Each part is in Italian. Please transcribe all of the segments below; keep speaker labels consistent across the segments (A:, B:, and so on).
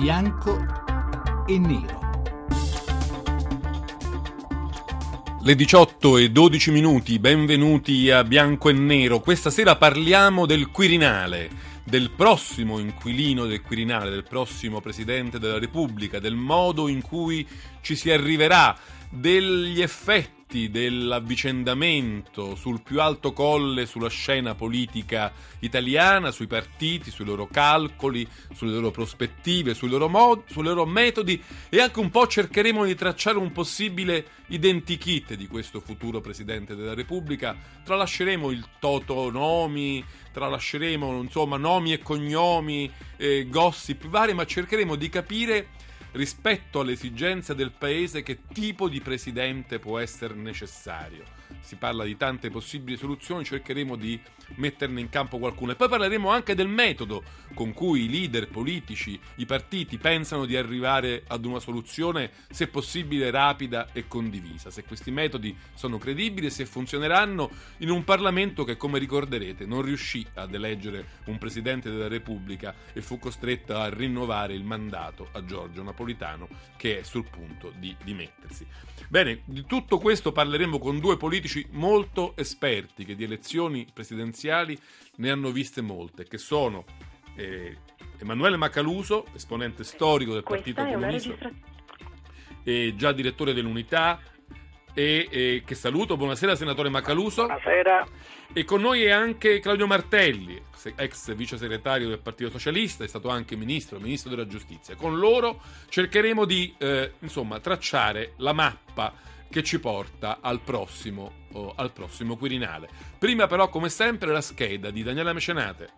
A: bianco e nero.
B: Le 18 e 12 minuti, benvenuti a Bianco e Nero. Questa sera parliamo del Quirinale, del prossimo inquilino del Quirinale, del prossimo Presidente della Repubblica, del modo in cui ci si arriverà, degli effetti dell'avvicendamento sul più alto colle sulla scena politica italiana, sui partiti, sui loro calcoli, sulle loro prospettive, sui loro, mod- sui loro metodi e anche un po' cercheremo di tracciare un possibile identikit di questo futuro Presidente della Repubblica. Tralasceremo il toto nomi, tralasceremo insomma nomi e cognomi, eh, gossip vari, ma cercheremo di capire rispetto alle esigenze del paese che tipo di presidente può essere necessario. Si parla di tante possibili soluzioni, cercheremo di metterne in campo qualcuna. E poi parleremo anche del metodo con cui i leader politici, i partiti pensano di arrivare ad una soluzione, se possibile rapida e condivisa. Se questi metodi sono credibili e se funzioneranno in un Parlamento che, come ricorderete, non riuscì ad eleggere un Presidente della Repubblica e fu costretto a rinnovare il mandato a Giorgio Napolitano, che è sul punto di dimettersi. Bene, di tutto questo parleremo con due politici molto esperti che di elezioni presidenziali ne hanno viste molte, che sono eh, Emanuele Macaluso, esponente storico del Partito Comunista, e già direttore dell'Unità, e, e, che saluto. Buonasera senatore Macaluso.
C: Buonasera.
B: E con noi è anche Claudio Martelli, ex vice segretario del Partito Socialista, è stato anche ministro, ministro della giustizia. Con loro cercheremo di eh, insomma, tracciare la mappa che ci porta al prossimo, oh, al prossimo Quirinale. Prima però, come sempre, la scheda di Daniela Mecenate.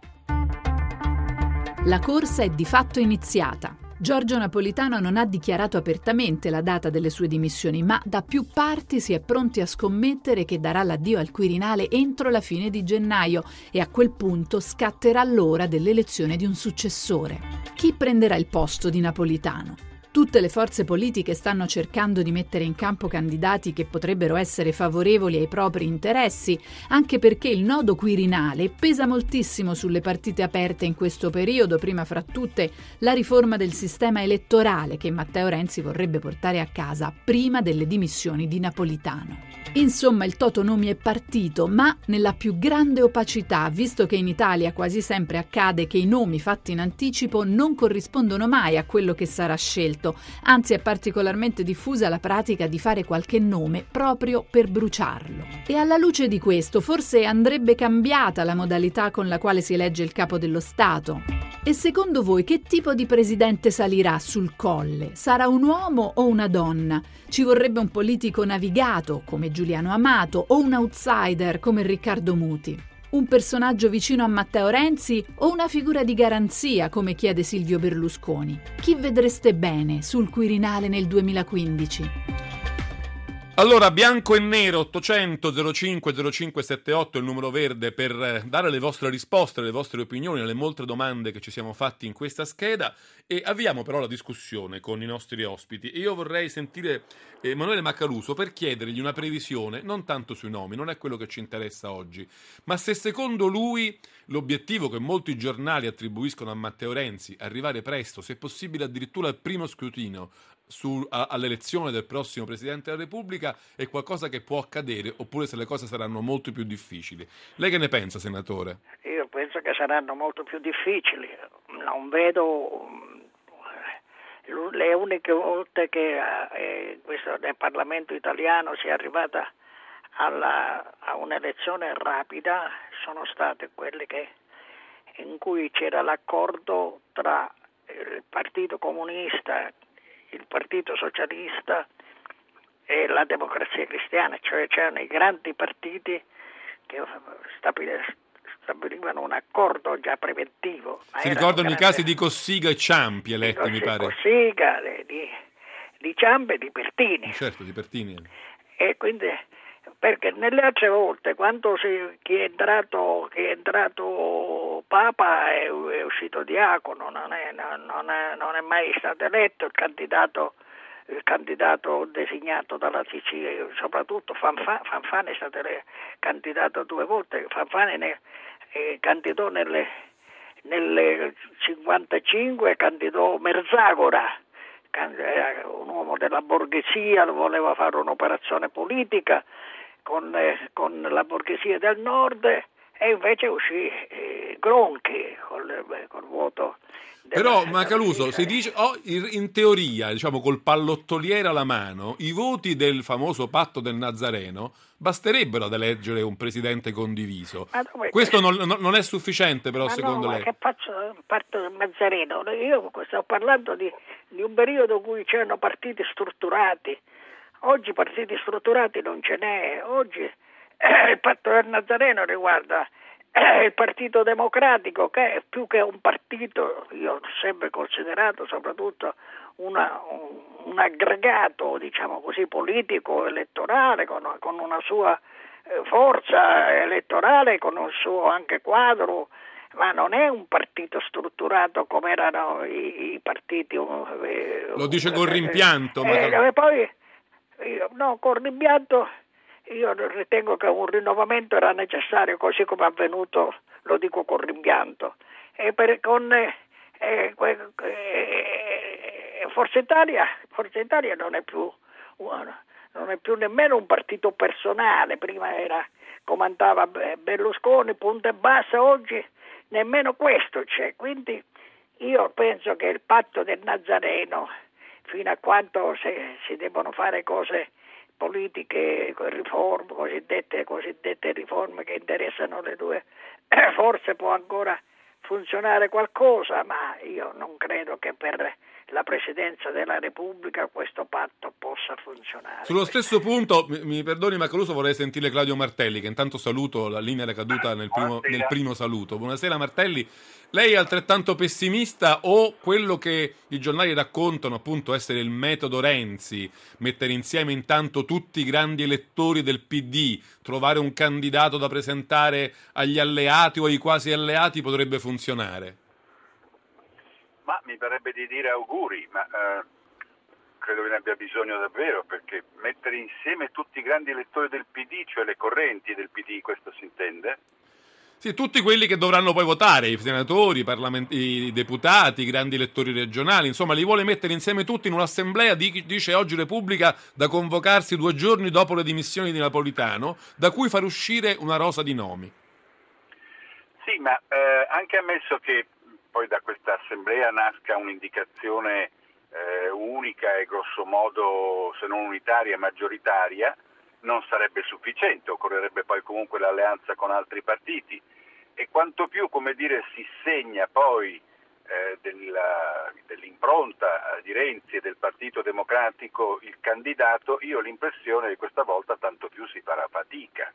D: La corsa è di fatto iniziata. Giorgio Napolitano non ha dichiarato apertamente la data delle sue dimissioni, ma da più parti si è pronti a scommettere che darà l'addio al Quirinale entro la fine di gennaio e a quel punto scatterà l'ora dell'elezione di un successore. Chi prenderà il posto di Napolitano? Tutte le forze politiche stanno cercando di mettere in campo candidati che potrebbero essere favorevoli ai propri interessi, anche perché il nodo quirinale pesa moltissimo sulle partite aperte in questo periodo, prima fra tutte la riforma del sistema elettorale che Matteo Renzi vorrebbe portare a casa prima delle dimissioni di Napolitano. Insomma, il Toto nomi è partito, ma nella più grande opacità, visto che in Italia quasi sempre accade che i nomi fatti in anticipo non corrispondono mai a quello che sarà scelto, anzi è particolarmente diffusa la pratica di fare qualche nome proprio per bruciarlo. E alla luce di questo, forse andrebbe cambiata la modalità con la quale si elegge il capo dello Stato? E secondo voi che tipo di presidente salirà sul colle? Sarà un uomo o una donna? Ci vorrebbe un politico navigato, come Giuliano Amato, o un outsider, come Riccardo Muti? Un personaggio vicino a Matteo Renzi o una figura di garanzia, come chiede Silvio Berlusconi? Chi vedreste bene sul Quirinale nel 2015?
B: Allora, bianco e nero 800 05 0578 il numero verde per eh, dare le vostre risposte, le vostre opinioni alle molte domande che ci siamo fatti in questa scheda e avviamo però la discussione con i nostri ospiti. Io vorrei sentire Emanuele Macaluso per chiedergli una previsione, non tanto sui nomi, non è quello che ci interessa oggi, ma se secondo lui l'obiettivo che molti giornali attribuiscono a Matteo Renzi, arrivare presto, se possibile addirittura al primo scrutinio, su, a, all'elezione del prossimo Presidente della Repubblica è qualcosa che può accadere oppure se le cose saranno molto più difficili. Lei che ne pensa, Senatore?
C: Io penso che saranno molto più difficili. Non vedo mm, le uniche volte che eh, questo, nel Parlamento italiano si è arrivata alla, a un'elezione rapida sono state quelle che, in cui c'era l'accordo tra il Partito Comunista il Partito Socialista e la Democrazia Cristiana, cioè c'erano i grandi partiti che stabilivano un accordo già preventivo.
B: Si ricordano grande... i casi di Cossiga e Ciampi eletti,
C: Cossi,
B: mi pare.
C: Cossiga, di, di Ciampi e di Pertini.
B: Certo, di Pertini.
C: E quindi perché nelle altre volte quando si, chi, è entrato, chi, è entrato, Papa è, è uscito diacono, non è, non, è, non è, mai stato eletto il candidato, il candidato designato dalla Sicilia, soprattutto Fanfani, Fanfani è stato candidato due volte, Fanfani ne, eh, candidò nel 1955 candidò Merzagora, un uomo della borghesia, voleva fare un'operazione politica con, eh, con la borghesia del nord e invece uscì eh, Gronchi col, col voto
B: però Macaluso si dice oh, in teoria diciamo col pallottoliere alla mano i voti del famoso patto del Nazareno basterebbero ad eleggere un presidente condiviso. Questo non, non, è sufficiente però
C: ma
B: secondo
C: no,
B: lei?
C: che patto, patto del Nazareno? Io sto parlando di, di un periodo in cui c'erano partiti strutturati. Oggi partiti strutturati non ce n'è oggi eh, il patto del Nazareno riguarda eh, il Partito Democratico, che è più che un partito, io ho sempre considerato soprattutto una, un, un, aggregato, diciamo così, politico, elettorale, con, con una sua eh, forza elettorale, con un suo anche quadro, ma non è un partito strutturato come erano i, i partiti.
B: Eh, Lo dice con rimpianto.
C: Eh, ma... poi, io, no, con rimpianto io ritengo che un rinnovamento era necessario, così come è avvenuto, lo dico con rimpianto. E per, con eh, eh, Forza, Italia, Forza Italia non è più non è più nemmeno un partito personale, prima era, comandava Berlusconi, punta e bassa, oggi nemmeno questo c'è, quindi io penso che il patto del Nazareno, fino a quanto si devono fare cose politiche, riforme, cosiddette, cosiddette riforme che interessano le due. Forze può ancora funzionare qualcosa, ma io non credo che per la Presidenza della Repubblica questo patto possa funzionare.
B: Sullo stesso punto, mi, mi perdoni Macaluso, vorrei sentire Claudio Martelli, che intanto saluto, la linea era caduta nel primo, nel primo saluto. Buonasera Martelli, lei è altrettanto pessimista o quello che i giornali raccontano appunto essere il metodo Renzi, mettere insieme intanto tutti i grandi elettori del PD, trovare un candidato da presentare agli alleati o ai quasi alleati potrebbe funzionare?
E: Ma mi verrebbe di dire auguri, ma eh, credo che ne abbia bisogno davvero, perché mettere insieme tutti i grandi elettori del PD, cioè le correnti del PD, questo si intende?
B: Sì, tutti quelli che dovranno poi votare, i senatori, i, i deputati, i grandi elettori regionali, insomma, li vuole mettere insieme tutti in un'assemblea, dice oggi Repubblica, da convocarsi due giorni dopo le dimissioni di Napolitano, da cui far uscire una rosa di nomi.
E: Sì, ma eh, anche ammesso che poi da questa assemblea nasca un'indicazione eh, unica e grosso modo, se non unitaria, maggioritaria, non sarebbe sufficiente, occorrerebbe poi comunque l'alleanza con altri partiti e quanto più come dire, si segna poi eh, della, dell'impronta di Renzi e del Partito Democratico il candidato, io ho l'impressione che questa volta tanto più si farà fatica.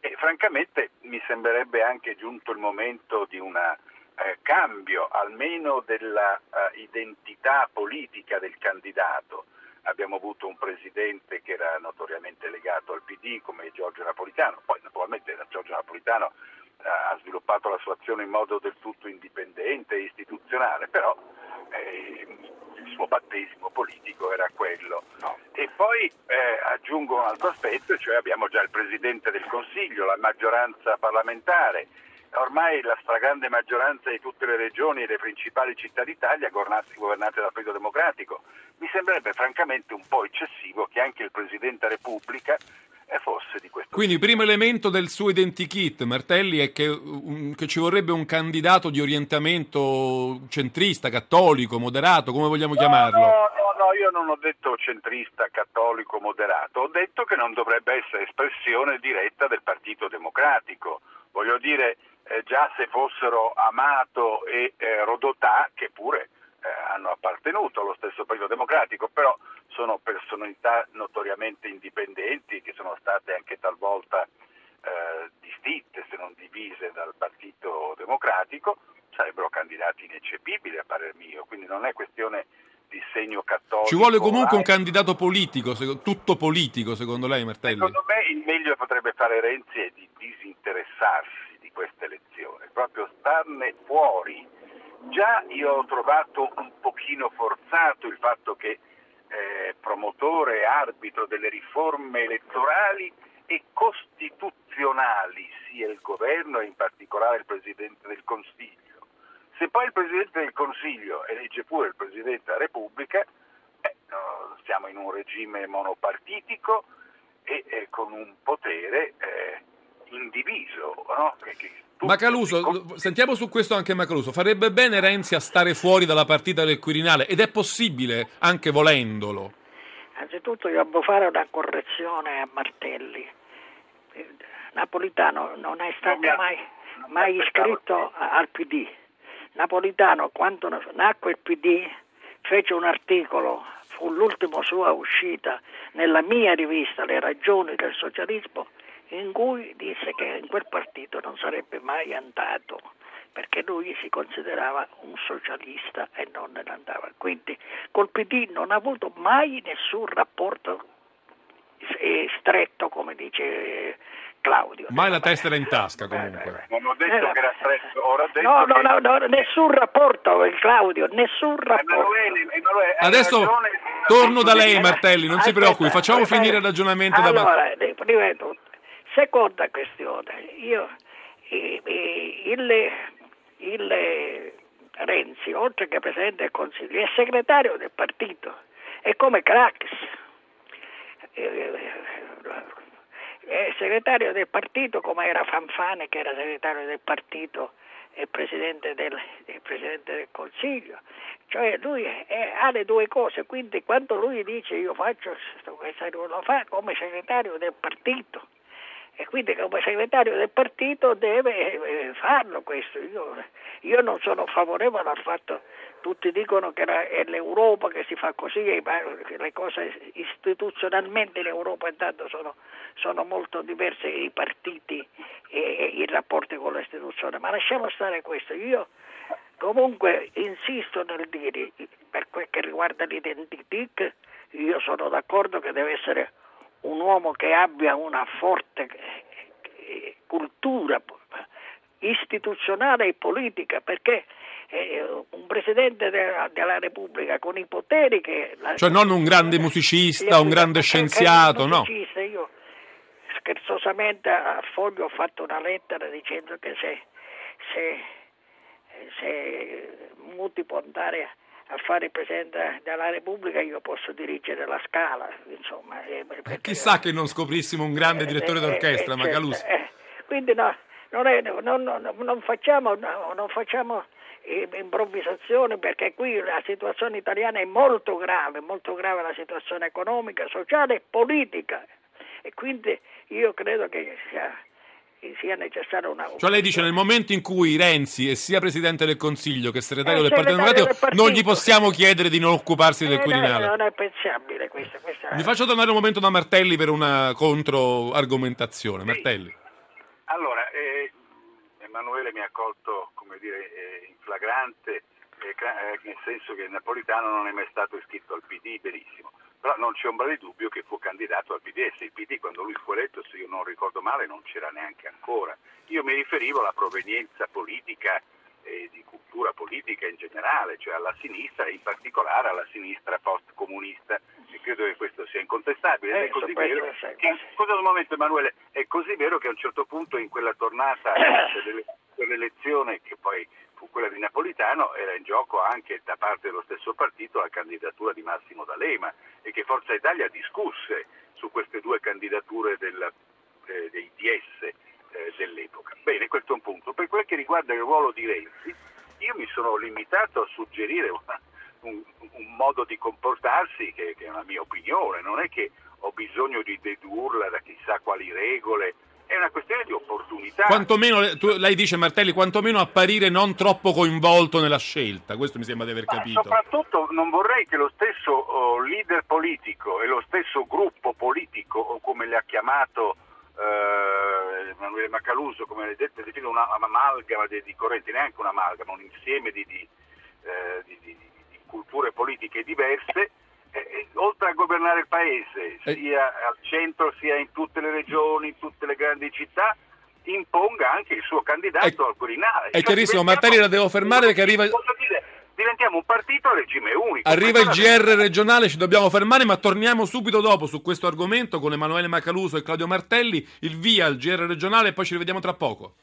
E: E francamente mi sembrerebbe anche giunto il momento di un eh, cambio almeno dell'identità eh, politica del candidato abbiamo avuto un presidente che era notoriamente legato al PD come Giorgio Napolitano, poi naturalmente Giorgio Napolitano eh, ha sviluppato la sua azione in modo del tutto indipendente e istituzionale, però eh, il suo battesimo politico era quello. No. E poi eh, aggiungo un altro aspetto, cioè abbiamo già il Presidente del Consiglio, la maggioranza parlamentare, ormai la stragrande maggioranza di tutte le regioni e le principali città d'Italia governate dal Partito Democratico. Mi sembrerebbe francamente un po' eccessivo che anche il Presidente della Repubblica eh, fosse di questo
B: Quindi il primo elemento del suo identikit, Martelli, è che, um, che, ci vorrebbe un candidato di orientamento centrista, cattolico, moderato, come vogliamo
E: no,
B: chiamarlo?
E: No, no, no, io non ho detto centrista, cattolico, moderato, ho detto che non dovrebbe essere espressione diretta del Partito Democratico. Voglio dire, eh, già se fossero Amato e eh, Rodotà, che pure eh, hanno appartenuto allo stesso Partito Democratico, però sono personalità notoriamente indipendenti che sono state anche talvolta eh, distinte, se non divise dal Partito Democratico, sarebbero candidati ineccepibili a parer mio, quindi non è questione di segno cattolico.
B: Ci vuole comunque un candidato politico, tutto politico secondo lei Martelli?
E: Secondo me il meglio che potrebbe fare Renzi è di disinteressarsi proprio starne fuori. Già io ho trovato un pochino forzato il fatto che eh, promotore e arbitro delle riforme elettorali e costituzionali sia il governo e in particolare il Presidente del Consiglio. Se poi il Presidente del Consiglio elegge pure il Presidente della Repubblica, eh, no, siamo in un regime monopartitico e eh, con un potere eh, indiviso. No?
B: Macaluso, sentiamo su questo anche Macaluso. Farebbe bene Renzi a stare fuori dalla partita del Quirinale ed è possibile anche volendolo?
C: Anzitutto io devo fare una correzione a Martelli. Napolitano non è stato mai, mai iscritto al PD. Napolitano, quando nacque il PD, fece un articolo, fu l'ultima sua uscita nella mia rivista Le ragioni del socialismo, in cui disse che in quel partito non sarebbe mai andato perché lui si considerava un socialista e non ne andava. Quindi col PD non ha avuto mai nessun rapporto stretto, come dice Claudio.
B: Mai la testa era in tasca comunque.
E: Non ho detto che era stretto, ora ho detto
C: no, no,
E: che...
C: no, no, nessun rapporto, Claudio, nessun rapporto.
E: Emanuele, Emanuele,
B: Adesso
E: ragione,
B: torno da lei
C: Eh,
B: Martelli, non si preoccupi, facciamo
C: aspetta.
B: finire il ragionamento da
C: allora, eh, prima di tutto. Seconda questione, io il, il Renzi, oltre che Presidente del Consiglio, è segretario del partito, è come Crax. Eh, È segretario del partito come era Fanfane che era segretario del partito e presidente del, presidente del Consiglio. Cioè lui è- ha le due cose, quindi quando lui dice io faccio questo, lo fa come segretario del partito e quindi come segretario del partito deve eh, farlo questo. Io, io non sono favorevole al fatto, tutti dicono che è l'Europa che si fa così, e ma le cose istituzionalmente in Europa intanto sono, sono molto diverse i partiti e, i rapporti con le istituzioni, ma lasciamo stare questo. Io comunque insisto nel dire, per quel che riguarda l'identità, io sono d'accordo che deve essere un uomo che abbia una forte eh, cultura istituzionale e politica, perché eh, un Presidente della, della Repubblica con i poteri che... la-
B: Cioè non un grande musicista, un grande scienziato, no.
C: Io scherzosamente a Foglio ho fatto una lettera dicendo che se, se, se Muti può andare a fare il Presidente della Repubblica io posso dirigere la Scala, insomma. eh, perché-
B: Chissà che non scoprissimo un grande direttore
C: eh, eh,
B: d'orchestra,
C: eh,
B: Macaluso.
C: certo, eh. Quindi no, non, è- non- non- non facciamo, no, non facciamo eh, improvvisazioni perché qui la situazione italiana è molto grave, molto grave la situazione economica, sociale e politica e quindi io credo che sia, sia necessario una...
B: Cioè lei dice nel momento in cui Renzi è sia Presidente del Consiglio che segretario
C: Eh,
B: del Partito Democratico
C: del
B: non gli possiamo chiedere di non occuparsi del
C: Eh, no,
B: Quirinale.
C: non è pensabile questo. questa-
B: Vi faccio tornare un momento da Martelli per una controargomentazione. Martelli.
E: Allora, eh, Emanuele mi ha colto, come dire, eh, in flagrante, eh, eh, nel senso che Napolitano non è mai stato iscritto al PD, benissimo. Però non c'è ombra di dubbio che fu candidato al PDS. Il PD quando lui fu eletto, se io non ricordo male, non c'era neanche ancora. Io mi riferivo alla provenienza politica e di cultura politica in generale, cioè alla sinistra, in particolare alla sinistra post-comunista. E credo che questo sia incontestabile.
C: Eh,
E: è così vero
C: sì.
E: che, scusa un momento Emanuele, è così vero che a un certo punto in quella tornata dell'elezione che poi fu quella di Napolitano era in gioco anche da parte dello stesso partito la candidatura di Massimo D'Alema e che Forza Italia discusse su queste due candidature del- eh, dei DS eh, dell'epoca. Bene, questo è un punto. Per quel che riguarda il ruolo di Renzi, io mi sono limitato a suggerire una- un, un modo di comportarsi che, che è una mia opinione, non è che ho bisogno di dedurla da chissà quali regole, è una questione di opportunità.
B: Quantomeno, tu- lei dice Martelli, quantomeno apparire non troppo coinvolto nella scelta. Questo mi sembra di aver
E: Ma
B: capito.
E: soprattutto non vorrei che lo stesso oh, leader politico e lo stesso gruppo politico, o come le ha chiamato eh, Emanuele Macaluso, come le dette, definito una amalgama di, di correnti, neanche un'amalgama, un insieme di, di, eh, di culture politiche diverse, eh, eh, oltre a governare il paese,
B: Eh.
E: sia al centro sia in tutte le regioni, in tutte le grandi città, imponga anche il suo candidato
B: È-
E: al Quirinale.
B: è chiarissimo, Martelli la devo fermare perché arriva-
E: dire, diventiamo un partito a regime unico.
B: Arriva il
E: la-
B: GR regionale, ci dobbiamo fermare, ma torniamo subito dopo su questo argomento con Emanuele Macaluso e Claudio Martelli. Il via al GR regionale e poi ci rivediamo tra poco.